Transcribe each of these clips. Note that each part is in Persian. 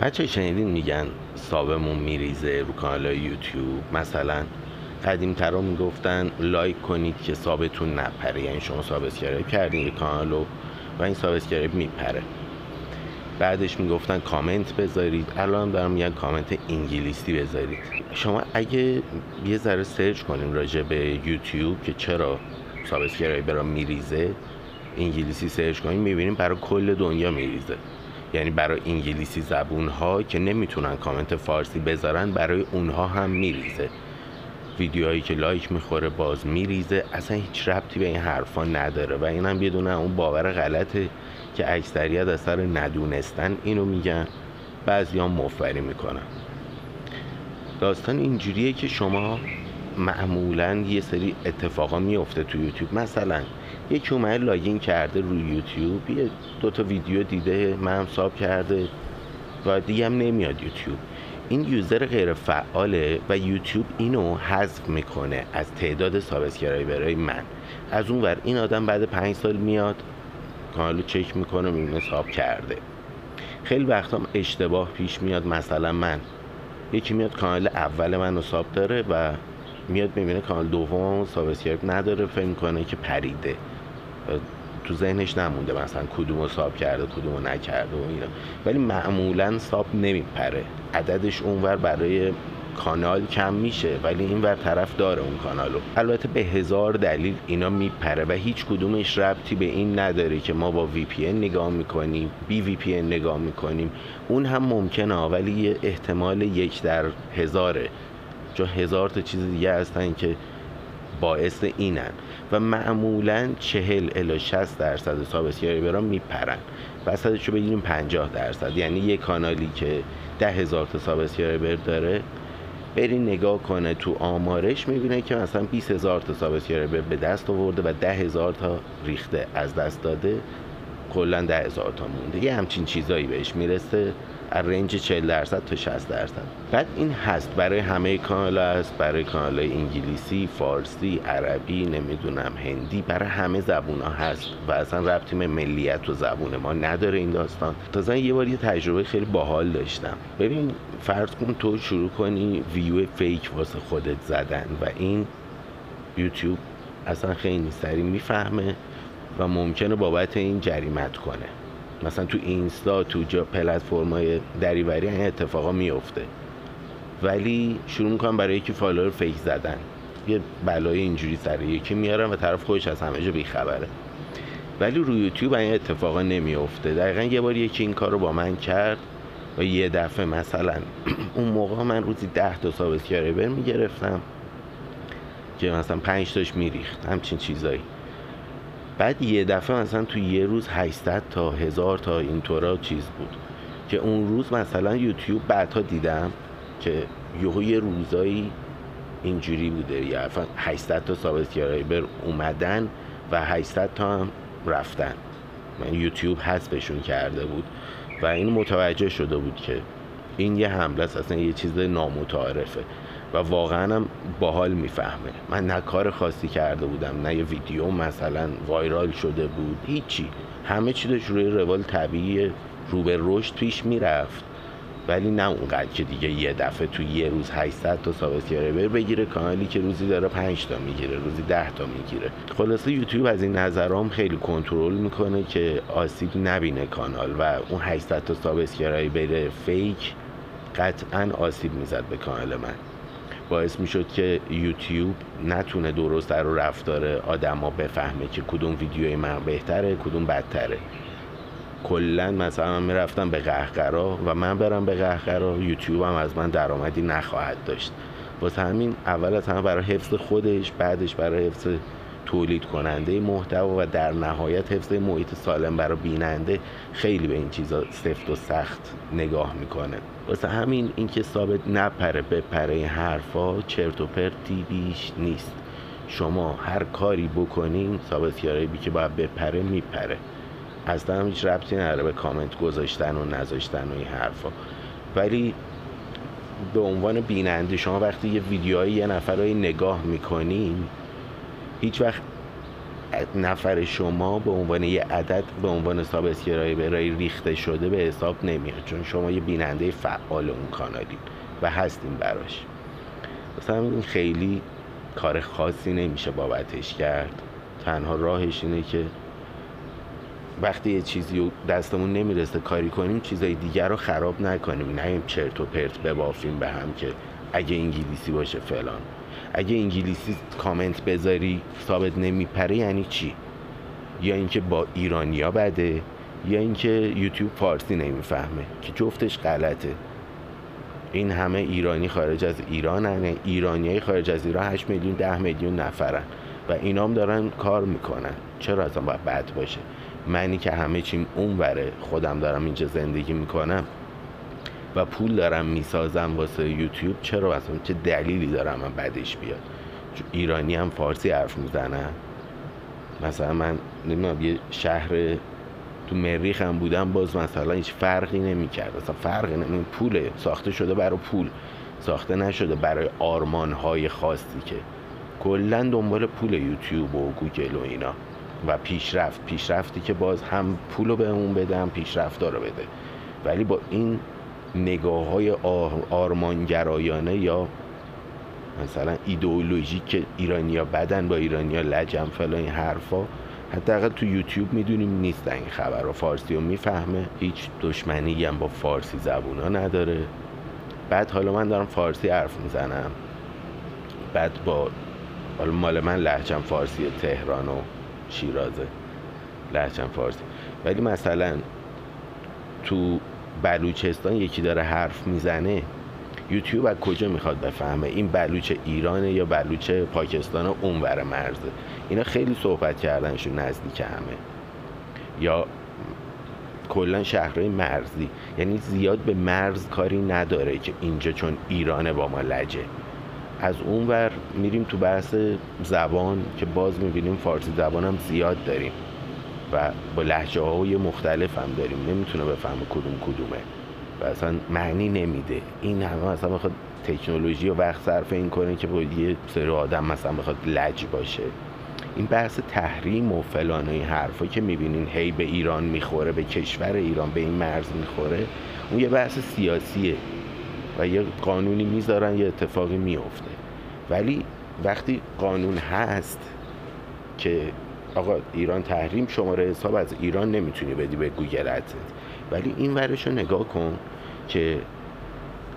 بچه شنیدین میگن sub مون میریزه رو کانال یوتیوب؟ مثلا قدیم ترا می‌گفتن لایک کنید که sub تون نپره. یعنی شما subscribe کردین یه کانالو و این subscribe میپره. بعدش می‌گفتن کامنت بذارید. الان دارم میگن کامنت انگلیسی بذارید. شما اگه یه ذره search کنیم راجع به یوتیوب که چرا subscriber را میریزه انگلیسی search کنیم می‌بینیم برای کل دنیا میریزه. یعنی برای انگلیسی زبون ها که نمی‌تونن کامنت فارسی بذارن برای اونها هم میریزه. ویدیوهایی که لایک می‌خوره باز میریزه. اصلا هیچ ربطی به این حرفا نداره و این هم یه دونه اون باور غلطه که اکثریت از سر ندونستن اینو میگن. بعضی هم مفری می‌کنن. داستان اینجوریه که شما معمولا یه سری اتفاقا میفته تو یوتیوب. مثلا یکی اومده login کرده روی یوتیوب یه دوتا ویدیو دیده من sub کرده و دیگه هم نمیاد یوتیوب. این user غیر فعاله و یوتیوب اینو حذف می‌کنه از تعداد subscriber های من. از اون ور این آدم بعد پنج سال میاد کانالو چک می‌کنه می‌بینه sub کرده. خیلی وقتا اشتباه پیش میاد مثلا من. یکی میاد کانال اول من رو sub داره و میاد می‌بینه کانال دوم subscribe نداره فکر می‌کنه که پریده. تو ذهنش نمونده مثلا کدومو sub کرده کدومو نکرده و اینا. ولی معمولا sub نمیپره. عددش اونور برای کانال کم میشه ولی این ور طرف داره اون کانالو. البته به هزار دلیل اینا میپره و هیچ کدومش ربطی به این نداره که ما با VPN نگاه می‌کنیم بی VPN نگاه می‌کنیم. اون هم ممکنه ولی احتمال یک در هزاره. چون هزار تا چیز دیگه هستن که باعث اینن و معمولا چهل الا 60 درصد subscriber ها میپرن وسطش رو بگیریم 50 درصد. یعنی یه کانالی که ده هزار تا subscriber داره بری نگاه کنه تو آمارش می‌بینه که مثلا 20 هزار تا subscriber به دست آورده و ده هزار تا ریخته از دست داده کلا ده هزار تا مونده. یه همچین چیزایی بهش می‌رسه. از رنج 40 درصد تا 60 درصد. بعد این هست. برای همه کانال هست. برای کانال انگلیسی فارسی عربی نمی‌دونم هندی. برای همه زبون ها هست. و اصلا ربطی به ملیت و زبون ما نداره این داستان. تازه یه بار یه تجربه خیلی باحال داشتم. ببین فرض کن تو شروع کنی ویو فیک واسه خودت زدن و این یوتیوب اصلا خیلی سریع می‌فهمه و ممکنه بابت این جریمت کنه. مثلا تو اینستا تو جا پلتفرم‌های دریوری این اتفاقا میفته ولی شروع می‌کنن برای یکی follower fake زدن. یه بلای اینجوری سر یکی میارم و طرف خودش از همه جا بیخبره. ولی روی یوتیوب این اتفاقا نمیفته دقیقا یه بار یکی این کار رو با من کرد و یه دفعه مثلا اون موقع من روزی ده تا subscriber می‌گرفتم که مثلا پنج تاش میریخت همچین چیزایی. بعد یه دفعه مثلا تو یه روز 800 تا هزار تا اینطورا چیز بود که اون روز مثلا یوتیوب بعدها دیدم که یهو یه روزایی اینجوری بوده. یا 800 تا subscriber اومدن و 800 تا هم رفتن. من یوتیوب حذفشون کرده بود و این متوجه شده بود که این یه حمله است اصلا یه چیز نامتعارفه. و واقعا هم باحال می‌فهمه. من نه کار خاصی کرده بودم نه یه ویدیو مثلا viral شده بود هیچی. همه چی داشت روی روال طبیعی رو به رشد پیش می‌رفت. ولی نه اونقدر که دیگه یه دفعه تو یه روز 800 تا subscriber بگیره کانالی که روزی داره 5 تا می‌گیره روزی 10 تا می‌گیره. خلاصه یوتیوب از این نظرام خیلی کنترل می‌کنه که آسیب نبینه کانال و اون 800 تا subscriber fake قطعا آسیب می‌زد به کانال من. باعث می‌شد که یوتیوب نتونه درست رو رفتار آدما بفهمه که کدوم ویدیوی من بهتره کدوم بدتره. کلا مثلا من می‌رفتم به قهقرا و من برم به قهقرا یوتیوب هم از من درآمدی نخواهد داشت. واسه همین اول از همه برای حفظ خودش بعدش برای حفظ تولید کننده محتوا و در نهایت حفظ محیط سالم برای بیننده خیلی به این چیزا سفت و سخت نگاه می‌کنه. واسه همین اینکه ثابت نپره به پره حرفا چرت و پرتی بیش نیست. شما هر کاری بکنین ثابت بی که باید بپره میپره. اصلا هیچ ربطی نداره به کامنت گذاشتن و نذاشتن و این حرفا. ولی به عنوان بیننده شما وقتی یه ویدیوهای یه نفر رو نگاه می‌کنین هیچ وقت نفر شما به عنوان یه عدد به عنوان سابسکرایبر برای ریخته شده به حساب نمیاد چون شما یه بیننده فعال اون کانالین و هستیم براش. مثلا این خیلی کار خاصی نمیشه بابتش کرد. تنها راهش اینه که وقتی یه چیزی دستمون نمی‌رسه کاری کنیم چیزای دیگر رو خراب نکنیم. نه چرت و پرت ببافیم به هم که اگه انگلیسی باشه فلان. اگه انگلیسی کامنت بذاری ثابت نمیپره یعنی چی؟ یا اینکه با ایرانیا بده یا اینکه یوتیوب فارسی نمی‌فهمه که جفتش غلطه. این همه ایرانی خارج از ایران هنه ایرانی خارج از ایران 8 میلیون 10 میلیون نفرن و اینام دارن کار می‌کنن. چرا اصلا باید بد باشه؟ منی که همه چیم اون وره خودم دارم اینجا زندگی می‌کنم. و پول دارم می‌سازم واسه یوتیوب چرا اصلا چه دلیلی دارم من بدش بیاد؟ چون ایرانی هم فارسی حرف می‌زنن. مثلا من نمی‌دونم یه شهر تو مریخ هم بودم باز مثلا هیچ فرقی نمی‌کرد. اصلا فرقی نمی پوله ساخته شده برای پول ساخته نشده برای آرمان های خاصی که کلا دنبال پول یوتیوب و گوگل و اینا. و پیشرفت پیشرفتی که باز هم پول رو به اون بدم پیشرفت رو بده. ولی با این نگاه های آرمانگرایانه یا مثلا ایدئولوژی که ایرانیا بدن با ایرانیا لجن فلان این حرفا حداقل تو یوتیوب می‌دونیم نیستن این خبر رو فارسی رو می‌فهمه. هیچ دشمنی هم با فارسی زبون ها نداره. بعد حالا من دارم فارسی حرف می‌زنم. بعد با حالا مال من لحجم فارسی تهران و شیرازه. لحجم فارسی. ولی مثلا تو بلوچستان یکی داره حرف می‌زنه یوتیوب از کجا می‌خواد بفهمه؟ این بلوچ ایرانه یا بلوچ پاکستان اونور مرزه؟ اینا خیلی صحبت کردنشون نزدیک همه. یا کلا شهرهای مرزی. یعنی زیاد به مرز کاری نداره که اینجا چون ایرانه با ما لجه. از اون ور میریم تو بحث زبان که باز می‌بینیم فارسی زبان هم زیاد داریم. و با لحجه های مختلف هم داریم. نمی‌تونه بفهمه کدوم کدومه. و اصلا معنی نمیده. این همه اصلا بخواد تکنولوژی و وقت صرف این کنه که با یه سری آدم مثلا بخواد لج باشه. این بحث تحریم و فلان و این حرفا که می‌بینین هی به ایران می‌خوره به کشور ایران به این مرز می‌خوره اون یه بحث سیاسیه و یه قانونی می‌ذارن یه اتفاقی میفته ولی وقتی قانون هست که آقا ایران تحریمه شماره حساب از ایران نمی‌تونی بدی به گوگل ولی این ورش رو نگاه کن که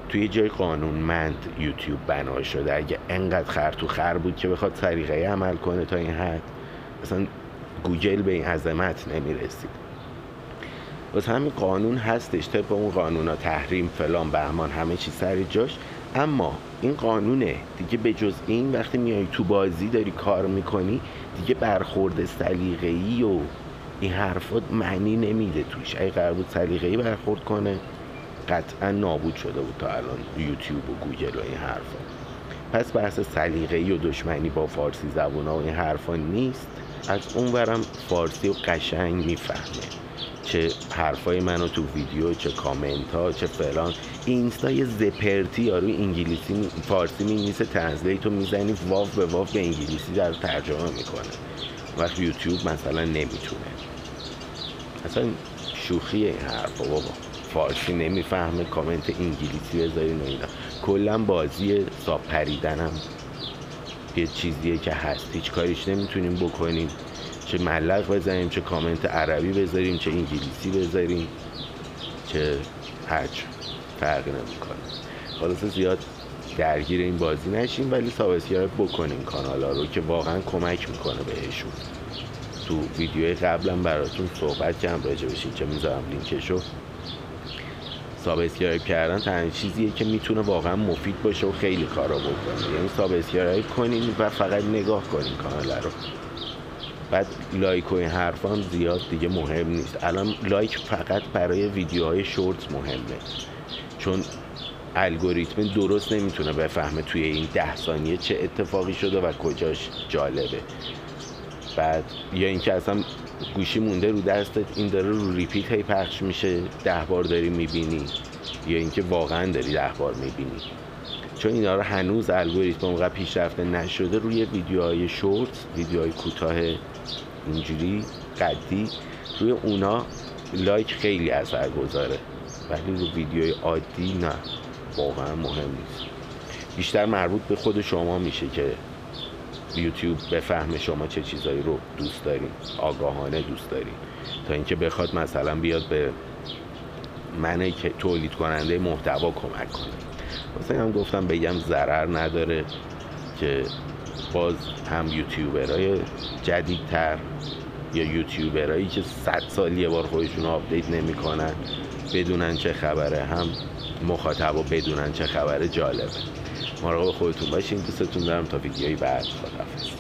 توی جای قانونمند یوتیوب بنا شده. اگه انقدر خر تو خر بود که بخواد سلیقه‌ای عمل کنه تا این حد مثلا گوگل به این عظمت نمی‌رسید. واسه همین قانون هستش طبق اون قانون ها تحریم فلان بهمان همه چی سر جاش. اما این قانونه دیگه به جز این وقتی میای تو بازی داری کار می‌کنی دیگه برخورد سلیقه‌ای و این حرفات معنی نمیده توش. اگه قرار بود سلیقه‌ای برخورد کنه قطعا نابود شده بود تا الان یوتیوب و گوگل و این حرفا. پس بحث سلیقه‌ای و دشمنی با فارسی زبون و این حرفا نیست. از اونورم فارسی و قشنگ می‌فهمه. چه حرفای منو تو ویدیو چه کامنت ها چه فلان. اینستا یه زپرتی یا روی انگلیسی فارسی می نیست تنزلیتو می‌زنی واو به واو به انگلیسی در ترجمه می‌کنه. وقت یوتیوب مثلا نمی‌تونه. اصلا شوخی این حرفا بابا. فارسی نمی‌فهمه کامنت انگلیسی بذارین و اینا. کلا بازی ساب پریدنم. یه چیزیه که هست. هیچ کاریش نمی‌تونیم بکنیم. چه ملق بزنیم چه کامنت عربی بذاریم چه انگلیسی بذاریم. چه هرچی فرقی نمی‌کنه. خلاص زیاد درگیر این بازی نشیم ولی subscribe بکنیم کانال ها رو که واقعا کمک می‌کنه بهشون. تو ویدیوی قبلم براتون صحبت کردم راجع بهش که می‌ذارم لینکشو. subscribe کردن تنها چیزیه که می‌تونه واقعا مفید باشه و خیلی کارا بکنه. یعنی subscribe کنین و فقط نگاه کنین کانال رو. بعد لایک و این حرف هم زیاد دیگه مهم نیست. الان لایک فقط برای ویدیوهای شورت مهمه. چون الگوریتم درست نمی‌تونه بفهمه توی این ده ثانیه چه اتفاقی شده و کجاش جالبه. بعد یا اینکه اصلا گوشی مونده رو دستت این داره رو repeat هی پخش میشه ده بار داری می‌بینی. یا اینکه واقعا داری ده بار می‌بینی. چون اینا رو هنوز الگوریتم اونقدر پیشرفته نشده روی ویدیوهای شورت ویدیوهای کوتاه اینجوری قدی روی اونا لایک خیلی اثر گذاره ولی رو ویدیوهای عادی نه. واقعا مهم نیست. بیشتر مربوط به خود شما میشه که یوتیوب بفهم شما چه چیزایی رو دوست دارین. آگاهانه دوست دارین. تا اینکه بخواد مثلا بیاد به من که تولید کننده محتوا کمک کنه. واسه هم گفتم بگم ضرر نداره که باز هم یوتیوبرهای جدیدتر یا یوتیوبرهایی که صد سال یه بار خودشون آپدیت نمی‌کنن بدونن چه خبره هم مخاطب و بدونن چه خبره جالبه. مراقب خودتون باشین دوستتون دارم. تا ویدیوی بعد. خدافظ